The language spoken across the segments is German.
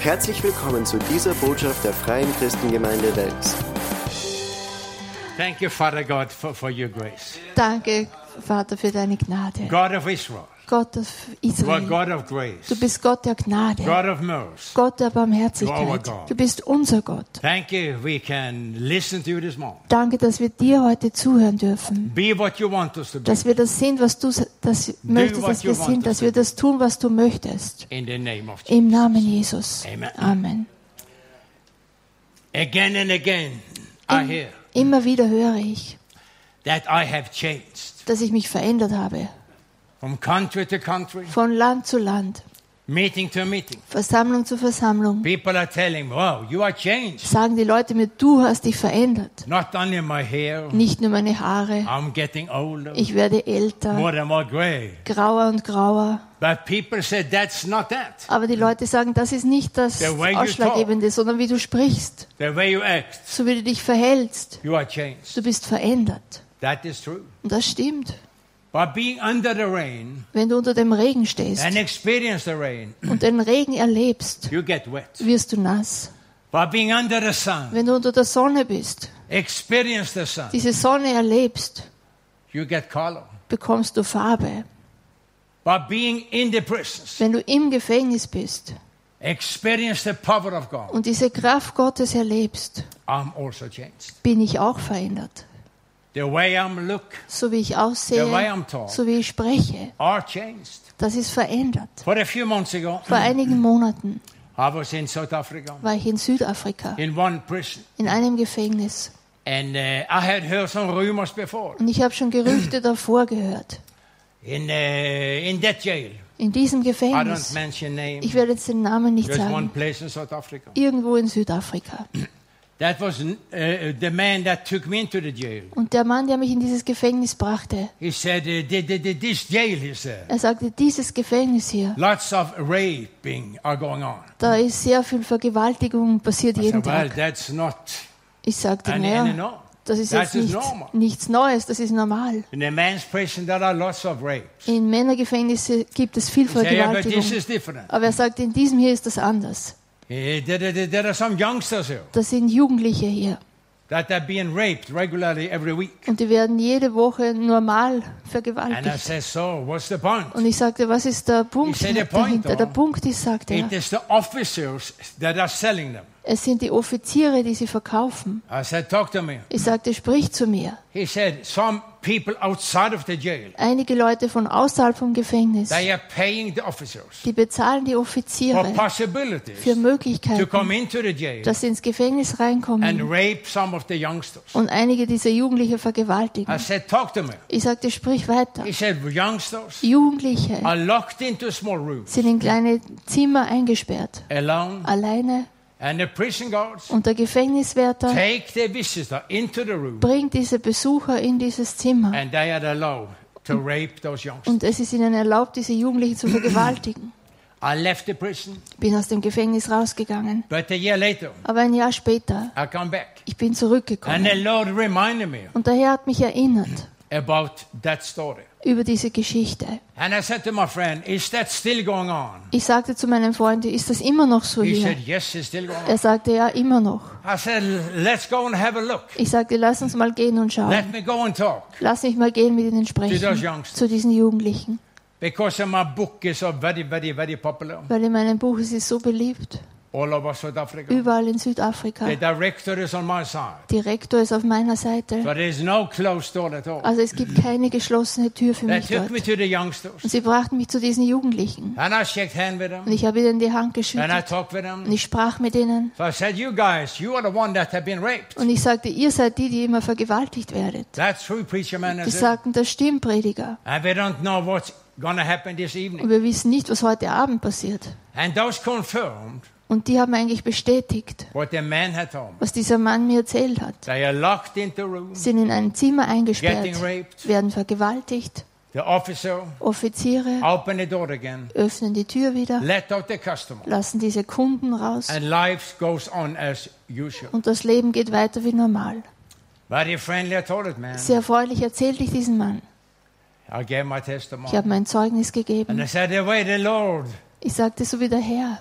Herzlich willkommen zu dieser Botschaft der Freien Christengemeinde Wels. For, for your grace. Danke, Vater, für deine Gnade. God of Israel, Gott Israel. Du bist Gott der Gnade. God of mercy. Gott der Barmherzigkeit. Du bist unser Gott. Thank you, we can listen to you this morning. Danke, dass wir dir heute zuhören dürfen. Be what you want us to be. Dass wir das sind, was du das möchtest, dass wir sind. Dass wir das tun, was du möchtest. In the name of Jesus. Im Namen Jesus. Amen. Again and again, I hear Immer wieder höre ich, that I have changed dass ich mich verändert habe. from country to country, Von Land zu Land, meeting to meeting. Versammlung zu Versammlung. People are telling wow, you are changed. Sagen die Leute mir, du hast dich verändert. Not only my hair, Nicht nur meine Haare. I'm getting older, Ich werde älter, more and more gray. grauer und grauer. But people said that's not that. Aber die Leute sagen, das ist nicht das Ausschlaggebende, sondern wie du sprichst, The way you act, so wie du dich verhältst. you are changed. Du bist verändert. That is true. Und das stimmt. By being under the rain Wenn du unter dem Regen stehst and experience the rain, und den Regen erlebst, wirst du nass. By being under the sun, Wenn du unter der Sonne bist, experience the sun, diese Sonne erlebst, you get color. bekommst du Farbe. By being in the prisons, Wenn du im Gefängnis bist experience the power of God. und diese Kraft Gottes erlebst, also bin ich auch verändert. The way I'm look So wie ich The way aussehe, I'm taught. so wie ich spreche, are changed. das ist verändert. For a few months ago, Vor einigen Monaten I was in South Africa war ich in Südafrika in one prison, in einem Gefängnis and uh, I had heard some rumors before. und ich habe schon Gerüchte davor gehört. In uh, in that jail, In diesem I don't Gefängnis, mention name. ich werde jetzt den Namen nicht There's sagen, place in South Africa. irgendwo in Südafrika. That was uh, the man that took me into the jail. Und der Mann, der mich in dieses Gefängnis brachte, He said, uh, "Th- th- th- "This jail," he said, er sagte, dieses Gefängnis hier, "lots of raping are going on." da ist sehr viel Vergewaltigung passiert I jeden said, "Well, Tag. that's not Ich sagte, naja, das ist jetzt is nichts, Neues, das ist normal. In a man's prison, there are lots of rapes. In Männergefängnissen gibt es viel He said, "Yeah, but this Vergewaltigung. is different. Aber er sagte, in diesem hier ist das anders. Here Das sind Jugendliche hier. that are being raped regularly every week." Und die werden jede Woche normal And I vergewaltigt. said, "So, what's the point?" Und ich sagte, was ist der Punkt said, "The point, dahinter? Der oh, Punkt ist, sagte It er, is the officers that are selling them. Es sind die Offiziere, die sie verkaufen. I said, "Talk to me." Ich sagte, sprich zu mir. He said, "Some people outside of the jail." Einige Leute von außerhalb vom Gefängnis, They are paying the officers die bezahlen die for Offiziere possibilities für to Möglichkeiten, come into the jail dass sie ins Gefängnis and reinkommen rape some of the youngsters. und einige dieser Jugendliche I vergewaltigen. said, talk to me. Ich sagte, sprich weiter. He said, youngsters Jugendliche are locked into small rooms, sind in kleine Zimmer eingesperrt, alone, alleine and the prison guards und der Gefängniswärter take the visitor into the room, bringt diese Besucher in dieses Zimmer and they are allowed to rape those youngsters. und es ist ihnen erlaubt, diese Jugendlichen zu vergewaltigen. I left the prison, Bin aus dem Gefängnis rausgegangen, but a year later, aber ein Jahr später, I come back, ich bin and the zurückgekommen Lord reminded me und der Herr hat mich erinnert. Über diese Geschichte. And I said to my friend, is that still going on? Ich sagte zu meinem Freund, ist das immer noch so He hier? said, yes, it's still going on. Er sagte, ja, immer noch. I said, let's go and have a look. Ich sagte, lass uns mal gehen und schauen. Let me go and talk. Lass mich mal gehen mit ihnen sprechen, zu diesen Jugendlichen. Because my book is so very, very, very popular Weil in meinem Buch ist es so beliebt, all over South Africa. überall in Südafrika. The director is on my side. Direktor ist auf meiner Seite. But there is no closed door at all. Also es gibt keine geschlossene Tür für They mich took dort. me to the youngsters. Und sie brachten mich zu diesen Jugendlichen. And I shook hands with Und ich habe ihnen die Hand And I geschüttelt. talked with Und ich sprach mit ihnen. So I said, you guys, you are the one that have been raped. Und ich sagte, ihr seid die, die immer vergewaltigt werdet. That's true, preacher man. I Die said. sagten, das stimmt, Prediger. And we don't know what's to happen this evening. Und wir wissen nicht, was heute Abend passiert. And those confirmed Und die haben eigentlich bestätigt, was dieser Mann mir erzählt hat. Sind in ein Zimmer eingesperrt, werden vergewaltigt. Offiziere öffnen die Tür wieder, lassen diese Kunden raus und das Leben geht weiter wie normal. Sehr freundlich erzählte ich diesen Mann. Ich habe mein Zeugnis gegeben. Ich sagte so wie der Herr.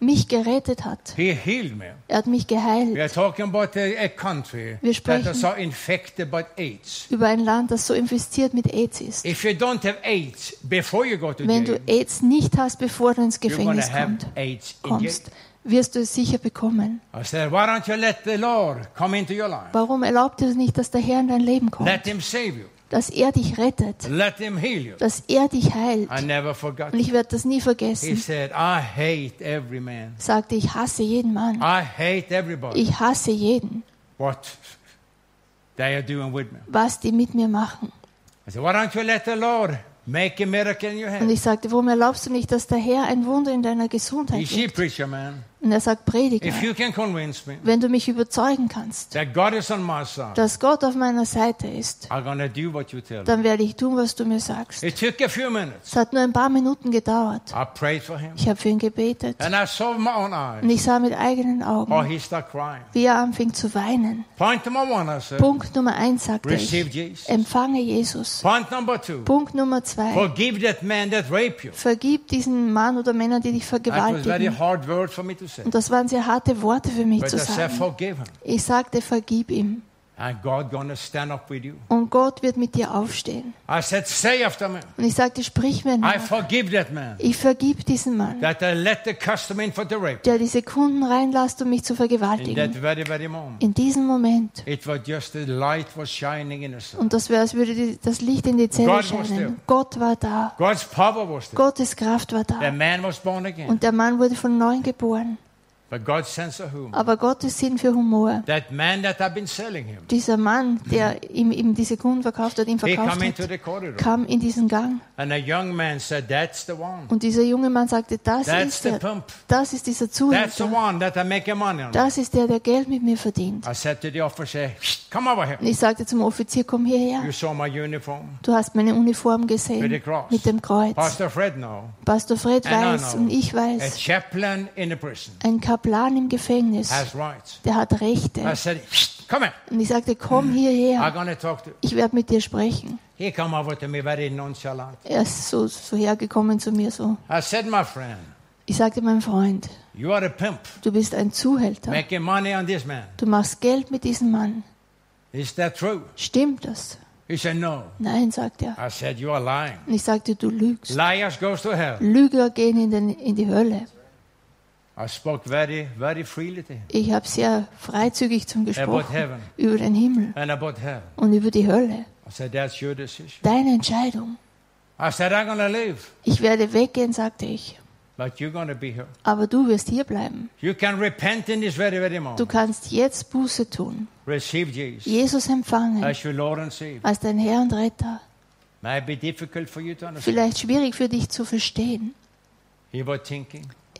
Mich gerettet hat. He healed me. Er hat mich We geheilt. are talking about a, a country Wir that sprechen- is so infected by AIDS. Über ein Land, das so infiziert mit AIDS ist. If you don't have AIDS before you go to Wenn jail, du AIDS nicht hast, bevor du ins Gefängnis to have kommt, AIDS in jail. kommst, wirst du es sicher bekommen. I said, why don't you let the Lord come into your life? Warum erlaubt es nicht, dass der Herr in dein Leben kommt? Let him save you. Dass er dich rettet, Let him heal you. dass er dich heilt. I never forgot. Und ich werde das nie He vergessen. said, I hate every man. Sagte, ich hasse jeden Mann. I hate everybody. Ich hasse jeden, was die mit mir machen. I said, why don't you let the Lord make a miracle in your Und head? ich sagte, warum erlaubst du nicht, dass der Herr ein Wunder in deiner He Gesundheit man, Und er sagt, Prediger, if you can convince me wenn du mich überzeugen kannst, that God is on my side, dass Gott auf meiner Seite ist, dann werde ich tun, was du mir sagst. Es hat nur ein paar Minuten gedauert. Ich habe für ihn gebetet. Und ich sah mit eigenen Augen, wie er anfing zu weinen. One, said, Punkt Nummer eins sagte ich, Jesus. empfange Jesus. Two, Punkt Nummer zwei, that that vergib diesen Mann oder Männern, die dich vergewaltigen. Und das waren sehr harte Worte für mich But zu sagen. Ich sagte, vergib ihm. Und Gott wird mit dir aufstehen. Said. Und ich sagte, sprich mir nach. Ich vergib diesen Mann, der diese Kunden reinlässt, um mich zu vergewaltigen. very, very moment. In diesem Moment. Und das wäre, als würde die, das Licht in die Zelle God scheinen. Gott war da. Gottes Kraft war da. Und der Mann wurde von neuem geboren. Aber Gottes Sinn für Humor. That man that I've been selling him, Dieser Mann, der ihm, ihm diese Kunden verkauft hat, he verkauft hat, the corridor. kam in diesen Gang. And a young man said, that's the one. Und dieser junge Mann sagte, das That's ist the der, pump. das ist dieser That's the Zuhälter. one that I make a money on. Das ist der, der Geld mit mir verdient. I said to the officer, come over here. Und ich sagte zum Offizier, komm hierher. You saw my uniform Du hast meine Uniform with the gesehen cross. mit dem Kreuz. Pastor Fred know. Pastor Fred weiß know. und ich A weiß, chaplain in a prison ein Kaplan im Gefängnis, der hat Rechte. Und ich sagte, komm hierher. Ich werde mit dir sprechen. Er ist so, so hergekommen zu mir so. Ich sagte, mein Freund, du bist ein Zuhälter. Du machst Geld mit diesem Mann. Stimmt das? He said, no. Nein, sagt er. I said, you are lying. Und ich sagte, du lügst. Liars goes to hell. Lüger gehen in, den, in die Hölle. Very, very Ich habe sehr freizügig zum gesprochen über den Himmel und über die Hölle. Said. Deine Entscheidung. Said, Ich werde weggehen, sagte ich. Aber du wirst hier bleiben. Very, very Du kannst jetzt Buße tun. Receive Jesus Jesus empfangen als dein Herr und Retter. Vielleicht schwierig für dich zu verstehen.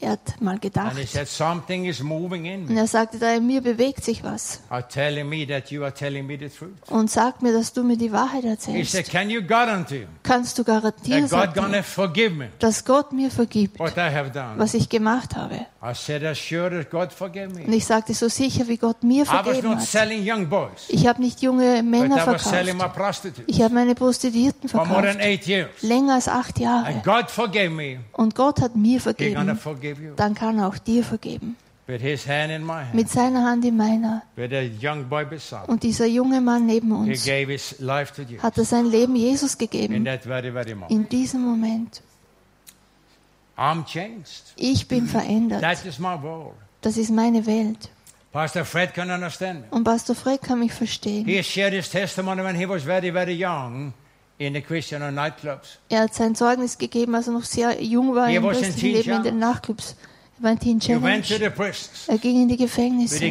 Er hat mal and he gedacht. said, something is moving in Und me. er sagte, da in mir bewegt sich was. Are telling me that you are telling me the truth. Und sagt mir, dass du mir die Wahrheit He erzählst. said, can you guarantee Kannst du garantieren, that God forgive me dass Gott mir vergibt, what I have done? was ich gemacht habe. I said, as sure as God forgave Und me. ich sagte, so sicher wie Gott mir I was vergeben not hat. selling young boys, Ich habe nicht junge but Männer I was selling my verkauft. prostitutes Ich habe meine Prostituierten for more than verkauft. eight years. Länger als acht Jahre. And God forgave me. Und Gott hat mir vergeben. Dann kann er auch dir vergeben. With his hand in my hand, Mit seiner Hand in meiner. Und dieser junge Mann neben uns hat er sein Leben Jesus gegeben. In diesem Moment. I'm changed. Ich bin verändert. That is my world. Das ist meine Welt. Pastor Fred can understand me. Und Pastor Fred kann mich verstehen. He shared his testimony when he was very, very young in the Christian or nightclubs. Er hat sein Zeugnis gegeben, als er noch sehr jung war He im christlichen Leben in den. Nachtclubs. Er war ein Teen He went to Challenge. the prisons Er ging in die Gefängnisse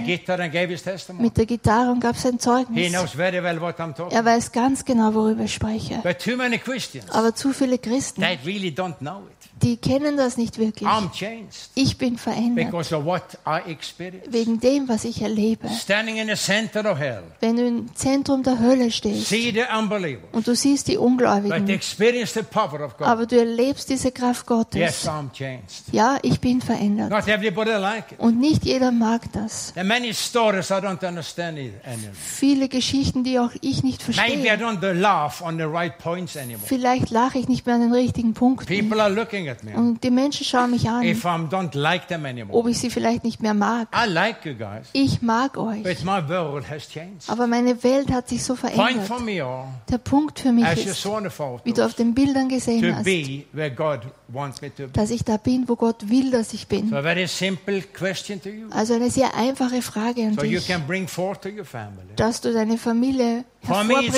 mit der Gitarre und gab sein He Zeugnis. knows very well what I'm talking Er weiß ganz genau, worüber ich spreche. But too many Christians, Aber zu viele Christen, they really don't know it. Die kennen das nicht wirklich. I'm changed Ich bin verändert because of what I experienced. wegen dem, was ich erlebe. Standing in the center of hell, Wenn du im Zentrum der Hölle stehst see the unbelievers, und du siehst die but Ungläubigen, experience the power of God. aber du erlebst diese Kraft Yes, Gottes. I'm changed. Ja, ich bin verändert. Not everybody like it. Und nicht jeder mag das. There are many stories I don't understand either anymore. Viele Geschichten, die auch ich nicht Maybe I verstehe. don't laugh on the right points anymore. Vielleicht lache ich nicht mehr an den richtigen Punkten. People are looking at me. Und die Menschen schauen mich an, If I don't like them anymore. ob ich sie vielleicht nicht mehr mag. I like you guys, Ich mag euch. but my world has changed. Aber meine Welt hat sich so Point verändert. for me all, Der Punkt für mich ist, photo, wie du auf den Bildern gesehen hast, be where God wants me to be. dass ich da bin, wo Gott will, dass ich bin. So a very simple question to you. Also eine sehr einfache Frage an So you dich, can bring forth to your family. dass du deine Familie hervorbringen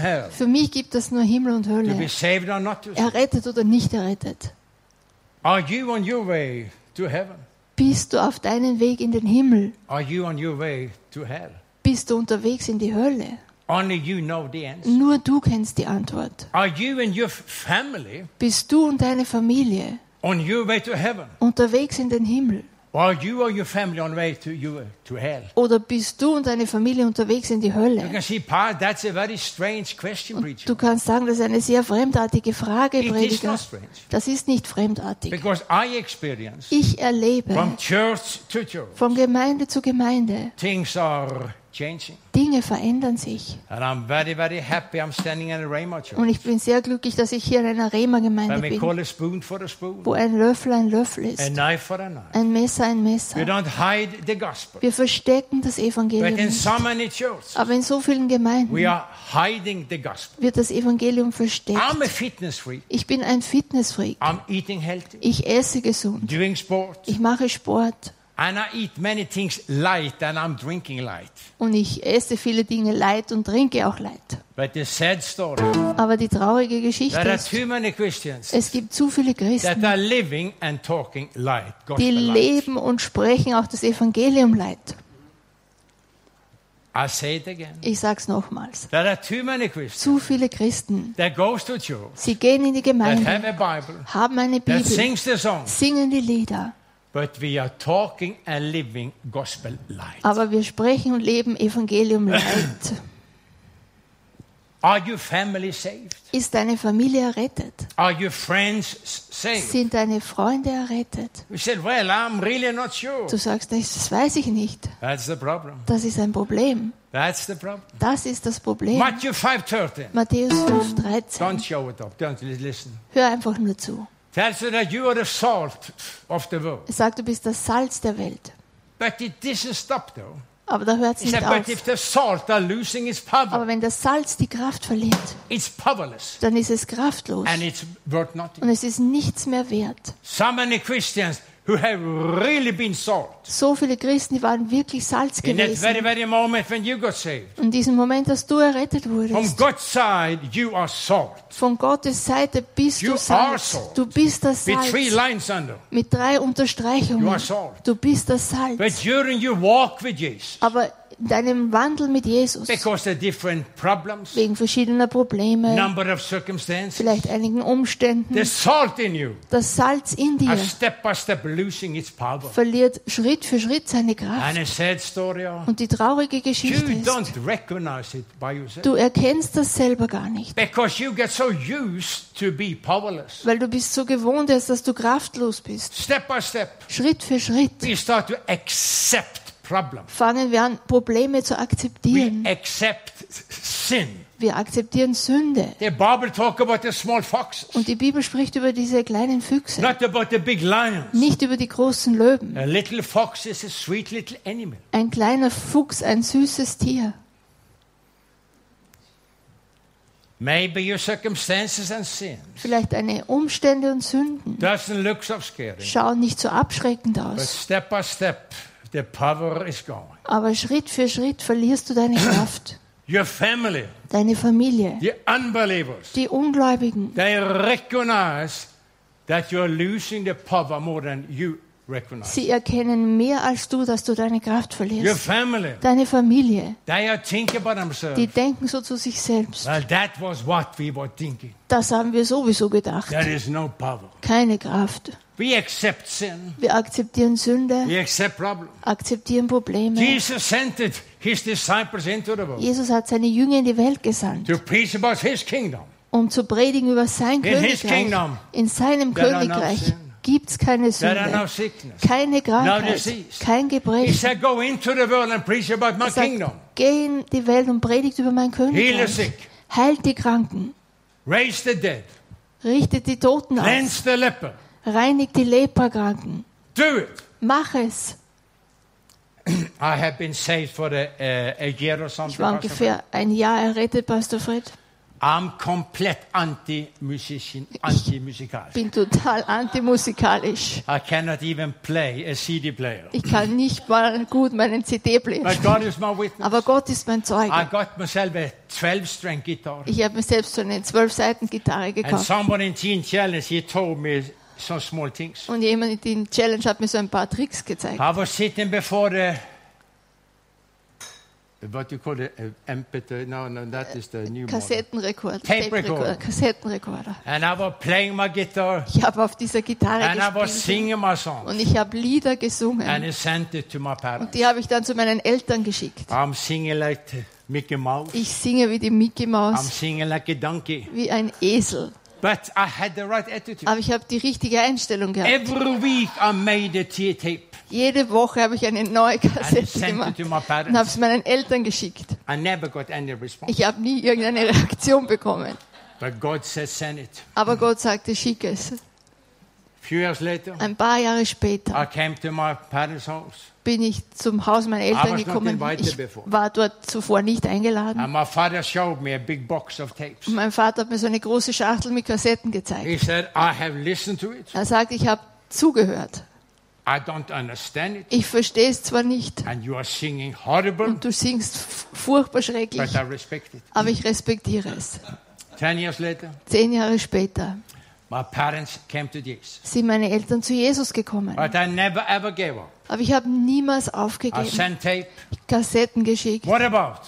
kannst. Für mich gibt es nur Himmel und Hölle. Errettet oder nicht errettet. Are you on your way to heaven? Bist du auf deinen Weg in den Himmel? Are you on your way to hell? Bist du unterwegs in die Hölle? Only you know the answer. Nur du kennst die Antwort. Are you and your family Bist du und deine Familie on your way to heaven? unterwegs in den Himmel? Oder bist du und deine Familie unterwegs in die Hölle? Du kannst sagen, das ist eine sehr fremdartige Frage, Prediger. Das ist nicht fremdartig. Because I experience Ich erlebe from church to church, von Gemeinde zu Gemeinde, things are. Dinge verändern sich. And I'm very, very happy I'm standing in a Rhema church. Und ich bin sehr glücklich, dass ich hier in einer Rema-Gemeinde bin, wo ein Löffel ein Löffel ist, ein Messer ein Messer. Wir verstecken das Evangelium in so churches, Aber in so vielen Gemeinden wird das Evangelium versteckt. Ich bin ein Fitnessfreak. Ich esse gesund. Ich mache Sport. And I eat many things light and I'm drinking light. Und ich esse viele Dinge leid und trinke auch leid. But the sad story, Aber die traurige Geschichte there are ist, too many Christians es gibt zu viele that Christen, are living and talking light, die gospel light. leben und sprechen auch das Evangelium leid. I say it again. Ich sag's nochmals. There are too many Christians Zu viele Christen, that goes to church, sie gehen in die that have Gemeinde, a Bible, haben eine that Bibel, sings the songs, singen die Lieder, but we are talking and living gospel light. aber wir sprechen und leben Evangelium leid. Are your family saved? Ist deine Familie errettet? Are your friends saved? Sind deine Freunde errettet? We said, well, I'm really not sure. Du sagst, das weiß ich nicht. That's the problem. Das ist ein Problem. That's the problem. Das ist das Problem. Matthew 5.13. Matthäus 5, 13. Don't show it up. Don't li- listen. Hör einfach nur zu. Tells you that you are the salt of the world. Es sagt, du bist das Salz der Welt. But it doesn't stop though. Aber da hört es nicht auf. if the salt are losing its power, Aber wenn das Salz die Kraft verliert, dann ist es kraftlos. Und es ist nichts mehr wert. So many Christians who have really been salt. So viele Christen, die waren wirklich Salz In that very, gewesen. very moment when you got saved. In diesem Moment, dass du errettet From wurdest, God's side, you are salt. von Gottes Seite bist You du Salz. Du bist das With three Salz. lines under. Mit drei You Unterstreichungen. are salt. Du bist das But Salz. during your walk with Jesus, Aber deinem Wandel mit Jesus, because of different problems, wegen verschiedener Probleme, number of circumstances, vielleicht einigen Umständen, the salt in you das Salz in dir step by step losing its power. verliert Schritt für Schritt seine Kraft. Story, Und die traurige you Geschichte ist, don't recognize it by yourself. du erkennst das selber gar nicht, Because you get so used to be powerless. weil du bist so gewohnt, dass dass du kraftlos bist. Step by step, Schritt für Schritt we start to accept problems. fangen wir an, Probleme zu We akzeptieren. accept sin. Wir akzeptieren Sünde. The Bible talk about the small foxes, Und die Bibel spricht über diese kleinen Füchse, not about the big lions. nicht über die großen Löwen. A little fox is a sweet little animal. Ein kleiner Fuchs, ein süßes Tier. Maybe your circumstances and sins Vielleicht deine Umstände und Sünden doesn't look so scary, schauen nicht so abschreckend but aus. step by step, the power is gone. Aber Schritt für Schritt verlierst du deine Kraft. Your family, Deine Familie, the unbelievers, die Ungläubigen, they recognize that you're losing the power more than you. Sie erkennen mehr als du, dass du deine Kraft verlierst. Deine Familie, die denken so zu sich selbst. Das haben wir sowieso gedacht. There is no power. Keine Kraft. We accept sin. Wir akzeptieren Sünde, We accept problems. akzeptieren Probleme. Jesus sent it, his disciples into the world Jesus hat seine Jünger in die Welt gesandt, to preach about his kingdom. um zu predigen über sein In his Königreich. kingdom, In seinem Königreich. Gibt es keine Sünde, keine Krankheit, kein He Gebrechen. said, Er sagt, geh in die Welt und predigt über mein Königreich. Heilt die Kranken, Raise the dead. richtet die Toten auf, Cleanse the leper. reinigt die it. Mach es. I have been saved for a, uh, a year or something. Ich war ungefähr ein Jahr errettet, Pastor Fred. I'm komplett anti-musician, anti-musikal. Bin total antimusikalisch. I cannot even play a CD player. Ich kann nicht mal gut meinen CD-Player spielen. Aber Gott ist mein I Zeuge. got myself a 12-string guitar. Ich habe mir selbst so eine Zwölf-Seiten-Gitarre And gekauft. somebody in Teen Challenge, he told me some small things. Und jemand in Challenge hat mir so ein paar Tricks gezeigt. I was sitting before the, what you call it, uh, MP3, no, no, that is the new. Kassettenrekorder. Tape recorder. Kassettenrekorder. And I was playing my guitar, Ich habe auf dieser Gitarre and I was gespielt. singing my song, Und ich habe Lieder and gesungen. I sent it to my parents. Und die habe ich dann zu meinen Eltern geschickt. I'm singing like Mickey Mouse. Ich singe wie die Mickey I'm Maus, singing like a donkey. wie ein Esel. But I had the right attitude. Aber ich habe die richtige Einstellung gehabt. Every week I made a tape Jede Woche habe ich eine neue Kassette gemacht und habe es meinen Eltern geschickt. I never got any response. Ich habe nie irgendeine Reaktion bekommen. But God said, send it. Aber Gott sagte, schick es. A few years later, Ein paar Jahre I später came to my parents' house. Bin ich zum Haus meiner Eltern gekommen. Ich war dort zuvor nicht eingeladen. And my father showed me a big box of tapes. Und mein Vater hat mir so eine große Schachtel mit Kassetten gezeigt. He said, I have listened to it. Er sagt, ich habe zugehört. I don't understand it. Ich verstehe es zwar nicht And you are singing horrible, und du singst furchtbar schrecklich, but I respect it. aber ich respektiere es. Ten years later, Zehn Jahre später my parents came to Jesus. sind meine Eltern zu Jesus gekommen. But I never ever gave up. Aber ich habe niemals I aufgegeben. Kassetten geschickt. What about?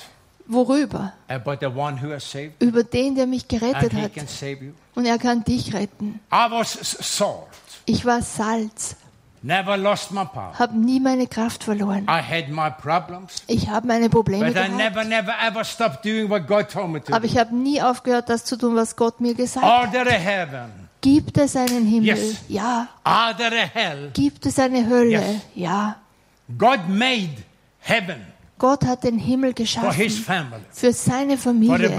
Worüber? About the one who has saved Über den, der mich and gerettet he hat. can save you. Und er kann dich retten. I was s- salt. Ich war Salz, Never lost my power. habe nie meine Kraft verloren. I had my problems. Ich habe meine Probleme But I never, gehabt. never ever stopped doing what God told me to Aber do. ich habe nie aufgehört, das zu tun, was Gott mir gesagt hat. There a heaven? Gibt es einen Himmel? Yes. Ja. Are there a hell? Gibt es eine Hölle? Yes. Ja. God made heaven Gott hat den Himmel for his geschaffen family, für seine Familie,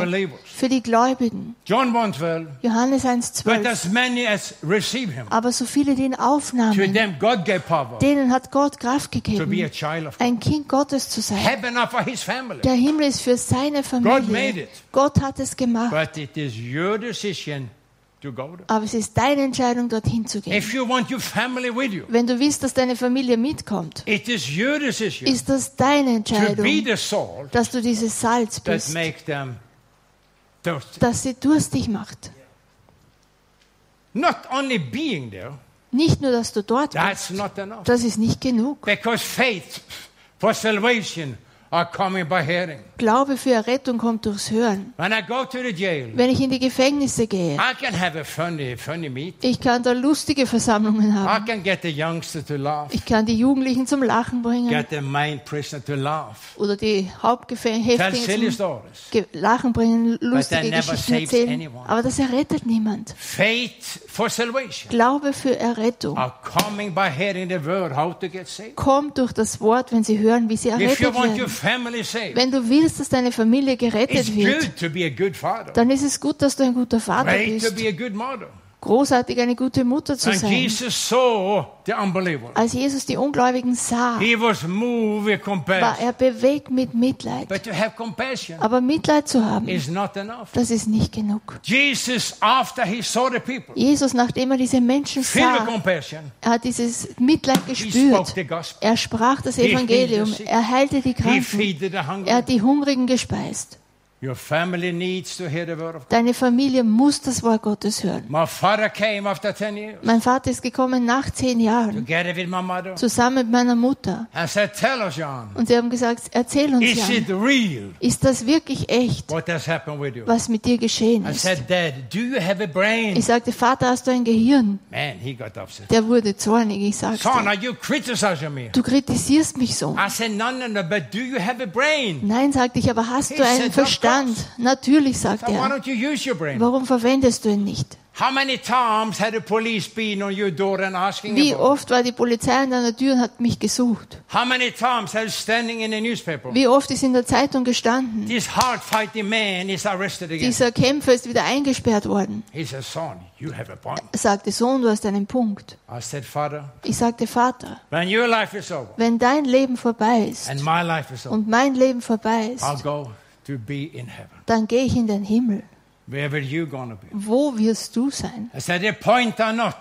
für die Gläubigen. John 1:12. Johannes But 1,12. as many as receive him, Aber so viele, die ihn to aufnahmen, denen hat Gott Kraft to be a gegeben, child of God. ein Kind Gottes zu sein. Heaven are for his family. Der Himmel ist für seine God made Familie. it. Gott hat es gemacht. Aber es ist deine Entscheidung, dorhin zu gehen. You Wenn du willst, dass deine Familie mitkommt, ist das deine Entscheidung, salt dass du dieses Salz bist, das sie durstig macht. Not only being there, Nicht nur, dass du dort bist, that's not enough. das ist nicht genug. Because faith for salvation Glaube für Errettung kommt durchs Hören. When I go to the jail, Wenn ich in die Gefängnisse gehe, I can have a funny, funny meeting. ich kann da lustige Versammlungen I haben. can get the youngster to laugh, Ich kann die Jugendlichen zum Lachen bringen get the main prisoner to laugh, oder die Hauptgefängnisshäftlinge zum Lachen bringen, lustige Geschichten erzählen. anyone. Aber das errettet niemand. Faith for salvation Glaube für Errettung kommt durch das Wort, wenn sie hören, wie sie errettet werden. Wenn du willst, dass deine Familie gerettet wird, dann ist es gut, dass du ein guter Vater bist. Großartig, eine gute Mutter zu sein. Jesus. Als Jesus die Ungläubigen sah, war er bewegt mit Mitleid. Aber Mitleid zu haben, das ist nicht genug. Jesus, after he saw the people, Jesus, nachdem er diese Menschen sah, er hat dieses Mitleid gespürt. Er sprach das Evangelium. Er heilte die Kranken. Er hat die Hungrigen gespeist. Your family needs to hear the word of God. Deine Familie muss das Wort Gottes hören. My father came after 10 years, Mein Vater ist gekommen nach zehn Jahren, together with my mother, zusammen mit meiner Mutter. and said, Tell us, John, Und sie haben gesagt, erzähl uns is it ja, real ist das wirklich echt, was mit dir geschehen I ist? said, Dad, do you have a brain? Ich sagte, Vater, hast du ein Gehirn? Der wurde zornig. Ich sagte, du kritisierst mich so. I said, No, no, no, but do you have a brain? Nein, sagte ich, aber hast du einen "Of Verstand? Natürlich, sagt er. Warum verwendest du ihn nicht? How many times had the police been on your door and asking Wie oft war die Polizei an deiner Tür und hat mich gesucht? How many times had standing in the newspaper? Wie oft ist in der Zeitung gestanden? Dieser Kämpfer ist wieder eingesperrt worden. Er sagte, Sohn, du hast einen Punkt. Ich sagte, Vater, wenn dein Leben vorbei ist und mein Leben vorbei ist, I'll go to be in heaven. dann gehe ich in den Himmel. Where will you gonna be? Wo wirst du sein? I said, the point are not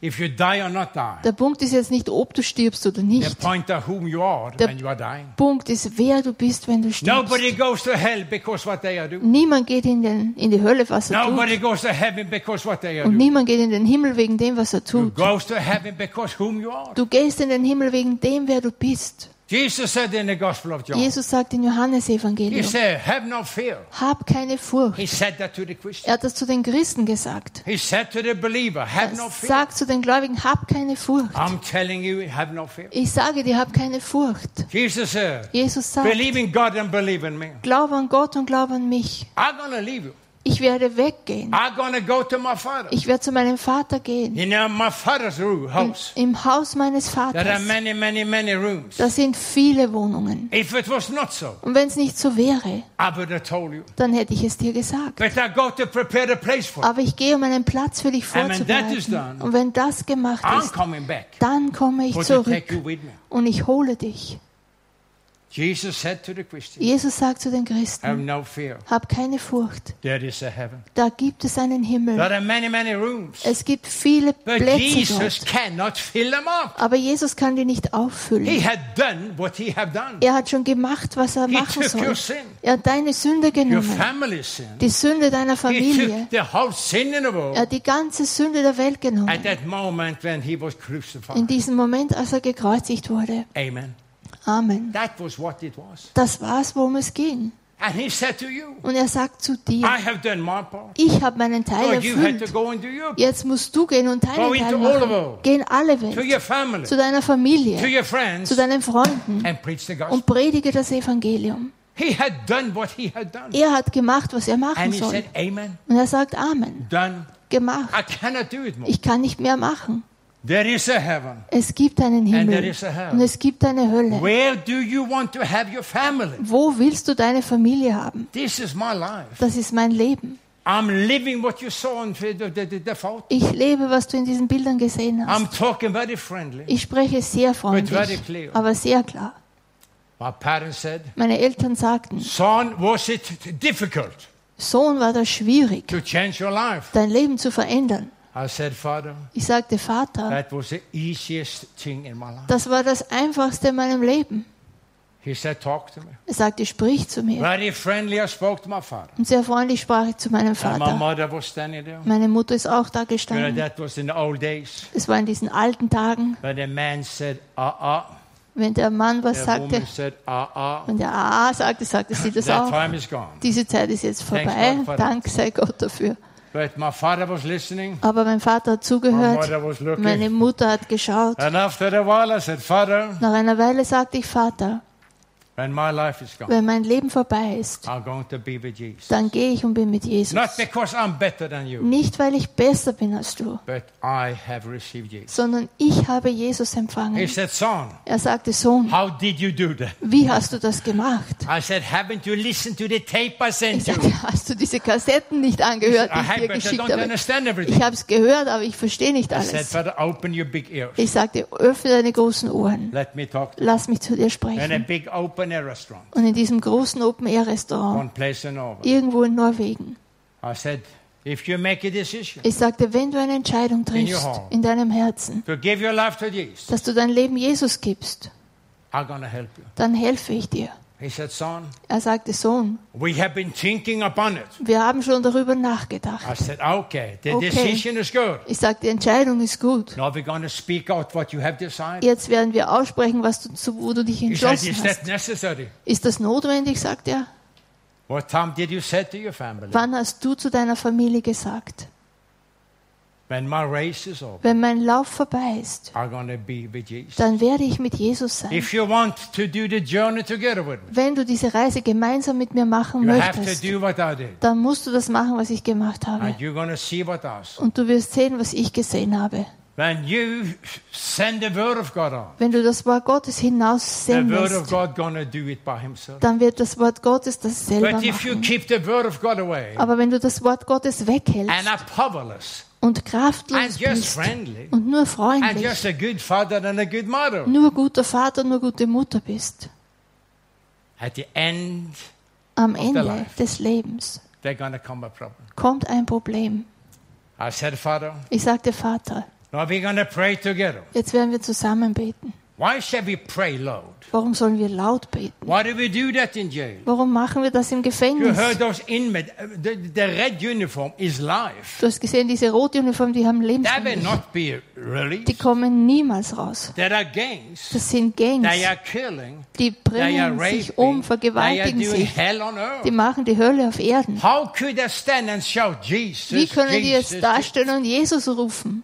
if you die or not die. Der Punkt ist jetzt nicht, ob du stirbst oder The nicht. point are whom you are Der- when you are dying. Punkt ist, wer du bist, wenn du stirbst. Nobody goes to hell because what they are doing. Niemand geht in, den, in die Hölle, was er Nobody tut. goes to heaven because what they are Und doing. niemand geht in den Himmel wegen dem, was er You tut. goes to heaven because whom you are. Du gehst in den Himmel wegen dem, wer du bist. Jesus said in the Gospel of John, Jesus sagt in He Johannesevangelium, said, have no fear. hab keine Furcht. He said that to the Christians. Er hat das zu den Christen gesagt. He said to the believer, have no Er fear. sagt zu den Gläubigen, hab keine Furcht. I'm telling you, have no fear. Ich sage dir, hab keine Furcht. Jesus said, Jesus sagt, believe in God and believe in me. glaub an Gott und glaub an mich. I'm to leave you. Ich werde weggehen. Go to my Father. Ich werde zu meinem Vater gehen. Father's room, house. Im Haus meines There are Vaters. many, many, many rooms. Da sind viele Wohnungen. If it was not so, Und wenn es nicht so wäre, dann hätte ich es dir gesagt. But I go to prepare a place for you. Aber ich gehe, um einen Platz für dich And when that is vorzubereiten. done, Und wenn das gemacht ist, dann komme ich zurück und ich hole dich. Jesus said to the Christians, Jesus sagt zu den have Christen, no fear. hab keine Furcht. There is a heaven. Da gibt es einen Himmel. There are many, many rooms. Es gibt viele But Plätze Jesus dort. cannot fill them up. Aber Jesus kann die nicht He auffüllen. had done what he had done. Er hat schon gemacht, was er He machen took your soll. sin, Er hat deine Sünde your genommen. family's sin. Die Sünde deiner He Familie. took the whole sin in the Er world hat die ganze Sünde der Welt at genommen. that moment when he was In crucified. diesem Moment, als er gekreuzigt wurde. Amen. Amen. That was what it was. Das war's, worum es ging. Und er sagt zu dir, I have done my part. ich habe meinen Teil you had to erfüllt. Jetzt musst du gehen und deinen Teil machen. Geh in alle Welt. your family, Zu deiner to Familie. your friends, Zu deinen Freunden. and preach the gospel. Und predige das Evangelium. He had done what he had done. Er hat gemacht, was er machen soll. Und er sagt Amen. Done. Gemacht. I cannot do it more. Ich kann nicht mehr machen. There is a heaven. Es gibt einen And there Himmel. is a hell. Und es gibt eine Hölle. Where do you want to have your family? Wo willst du deine Familie haben? This is my life. Das ist mein Leben. I'm living what you saw in the, the, the, the photo. Ich lebe, was du in diesen Bildern gesehen hast. I'm talking very friendly. Ich spreche sehr very freundlich, clear. aber sehr klar. My parents said, Meine Eltern sagten, Son, was it difficult Sohn, war das schwierig, to change your life? dein Leben zu verändern. I said, Father, Ich sagte, Vater, that was the easiest thing in my life. das war das Einfachste in meinem Leben. He said, Talk to me. Er sagte, sprich zu mir. Very friendly, I spoke to my father. Und sehr freundlich sprach ich zu meinem And my Vater. mother was standing there. Meine Mutter ist auch da You know, gestanden. that was in the old days. Es war in diesen alten Tagen, When the man said, uh uh, wenn der Mann was the sagte, said, uh. wenn der AA sagte, sagte sie das That auch. time is gone. Diese Zeit ist jetzt vorbei. Dank sei Gott dafür. But my father was listening. Aber mein Vater hat zugehört. Meine Mutter hat geschaut. And after a while, I said, Father, Nach einer Weile sagte ich, Vater, wenn mein Leben vorbei ist, dann gehe ich und bin mit Jesus. Not because I'm better than you, Nicht, weil ich besser bin als du, but I have received Jesus. sondern ich habe Jesus empfangen. Er sagte, Sohn, how did you do that? wie hast du das gemacht? I said, Haven't you listened to the tape I Ich sagte, hast du diese Kassetten nicht angehört, die ich dir geschickt habe? Ich habe es gehört, aber ich verstehe nicht alles. Ich sagte, öffne deine großen Ohren. Let me talk to you. Lass mich zu dir sprechen. Und in diesem großen Open-Air-Restaurant, irgendwo in Norwegen, I said, if you make a decision ich sagte, wenn du eine Entscheidung triffst in deinem Herzen, to give your life to Jesus, dass du dein Leben Jesus gibst, I'm going to help you. dann helfe ich dir. Said, Er sagte, Sohn, we have been thinking upon it. wir haben schon darüber nachgedacht. said, okay, Okay. Ich sagte, die Entscheidung ist gut. Now we're going to speak out what you have decided. Jetzt werden wir aussprechen, was du, zu, wo du dich said, entschlossen is hast. Ist das notwendig, sagt er. What time did you say to your family? Wann hast du zu deiner Familie gesagt? when my race is over, wenn mein Lauf vorbei ist, dann werde ich mit Jesus sein. If you want to do the journey together with me, Wenn du diese Reise gemeinsam mit mir machen möchtest, do what I did. dann musst du das machen, was ich gemacht habe. Und du wirst sehen, was ich gesehen habe. Wenn du das Wort Gottes by himself. dann wird das Wort Gottes das selber machen. Aber wenn du das Wort Gottes weghältst und kraftlos bist friendly und nur freundlich, just a good father and a good mother, nur guter Vater, nur gute Mutter bist, at the end am Ende life. des Lebens kommt ein Problem. I said, Father, Ich sagte, Vater, now we're going to pray together. jetzt werden wir zusammen beten. Why shall we pray loud? Warum sollen wir laut beten? Why do we do that in jail? Warum machen wir das im You Gefängnis? heard those inmates. The, the red uniform is life. Du hast gesehen, diese rote Uniform, die haben They Die kommen niemals raus. Das sind Gangs. Die bringen sich um, vergewaltigen sich. hell on Die machen die Hölle auf Erden. Wie können die jetzt dastehen und Jesus rufen?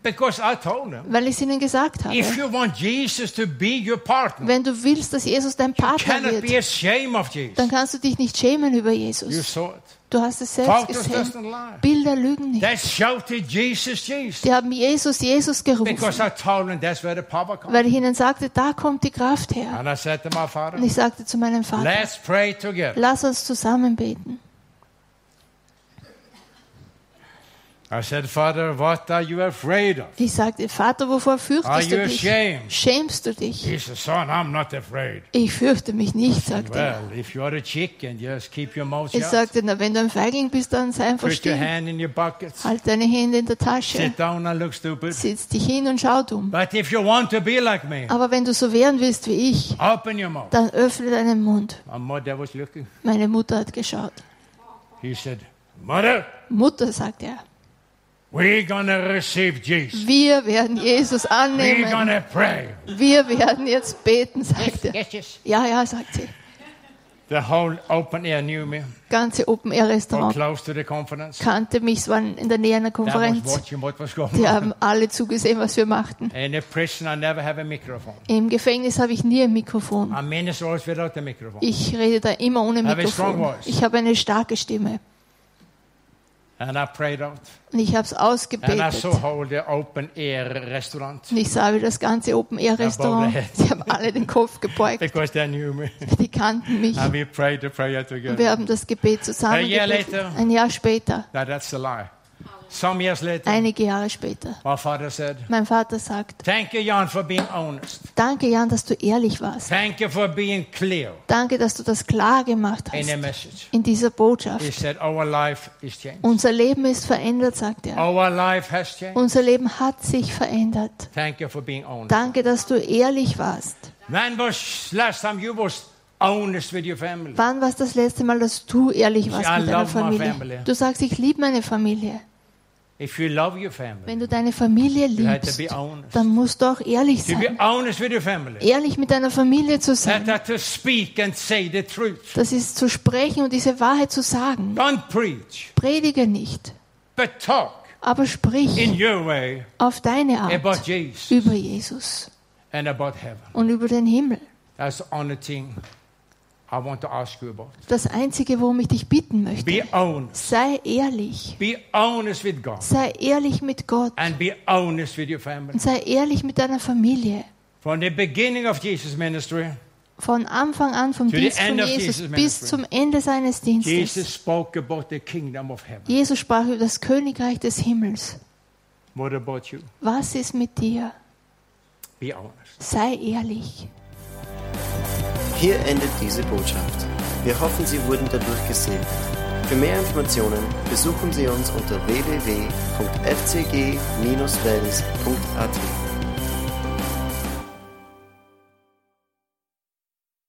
Weil ich es ihnen gesagt habe. Wenn du willst, dass Jesus dein Partner wird, dann kannst du dich nicht schämen über Jesus. Du hast es selbst Photos gesehen. Bilder lügen nicht. They shouted Jesus, Jesus. Die haben Jesus, Jesus gerufen. Because I told them that's where the power comes. Weil ich ihnen sagte, da kommt die Kraft her. And I said to my father, Und ich sagte zu meinem Vater, let's pray together. lass uns zusammen beten. I said, Father, what are you afraid of? Ich sagte, Vater, wovor Are fürchtest you du dich? ashamed? Schämst du dich? He said, son, I'm not afraid. Ich fürchte mich nicht, sagte er. Well, if you're a chicken, just keep your mouth Ich sagte, na, wenn du ein Feigling bist, dann sei einfach Put your still. hand in your buckets. Halt deine Hände in der Tasche. Sit down and look stupid. Sitz dich hin und schau dumm. But if you want to be like me, Aber wenn du so werden willst wie ich, open your mouth. dann öffne deinen Mund. My mother was looking. Meine Mutter hat geschaut. He said, Mother, Mutter, sagte er, we're gonna receive Jesus. Wir werden Jesus We're annehmen. gonna pray. Wir werden jetzt beten, sagte er. Yes, yes. Ja, ja, sagt sie. The whole open air knew me. Ganze Open Air Restaurant close to the conference. kannte mich, es waren in der Nähe einer Konferenz. Die haben alle zugesehen, was wir machten. In the prison, I never have a microphone. Im Gefängnis habe ich nie ein Mikrofon. I minister always without a microphone. Ich rede da immer ohne Have a strong Mikrofon. voice. Ich habe eine starke Stimme. And I prayed out. Und ich habe es And I ausgebetet. saw whole the open air restaurant Und ich sah, wie das ganze Open Air Restaurant, sie haben alle den Kopf gebeugt. because they knew me. Die kannten mich. And we prayed the prayer Und wir together. haben das Gebet zusammen A year gebetet. later. Ein Jahr später, Now that's a lie. Some years later, einige Jahre später. my father said, Mein Vater sagt, Thank you, Jan, for being honest. danke Jan, dass du ehrlich warst. Thank you for being clear Danke, dass du das klar gemacht in the hast message. in dieser He Botschaft. said, Our life is changed. Unser Leben ist verändert, sagt er. Our life has changed. Unser Leben hat sich verändert. Thank you for being honest. Danke, dass du ehrlich warst. When was last time you was honest with your family? Wann war es das letzte Mal, dass du ehrlich warst I mit deiner. Familie? Du sagst, ich liebe meine Familie. Wenn du deine Familie liebst, dann musst du auch ehrlich sein. Ehrlich mit deiner Familie zu sein. that to speak and say the truth. Das ist zu sprechen und diese Wahrheit zu sagen. Don't preach, Predige nicht, but talk aber sprich in your way auf deine about Art Jesus über Jesus and about heaven. und über den Himmel. Das Einzige, worum ich dich bitten Be möchte, honest. sei ehrlich. Be honest with God Sei ehrlich mit Gott and be honest with your family. und sei ehrlich mit deiner Familie. From the beginning of Jesus' ministry, Von Anfang an vom Dienst von Jesus Jesus' bis zum Ende seines Jesus Dienstes. Jesus sprach über das Königreich des Himmels. Was ist mit dir? Be honest. Sei ehrlich. Hier endet diese Botschaft. Wir hoffen, Sie wurden dadurch gesegnet. Für mehr Informationen besuchen Sie uns unter www.fcg-wells.at.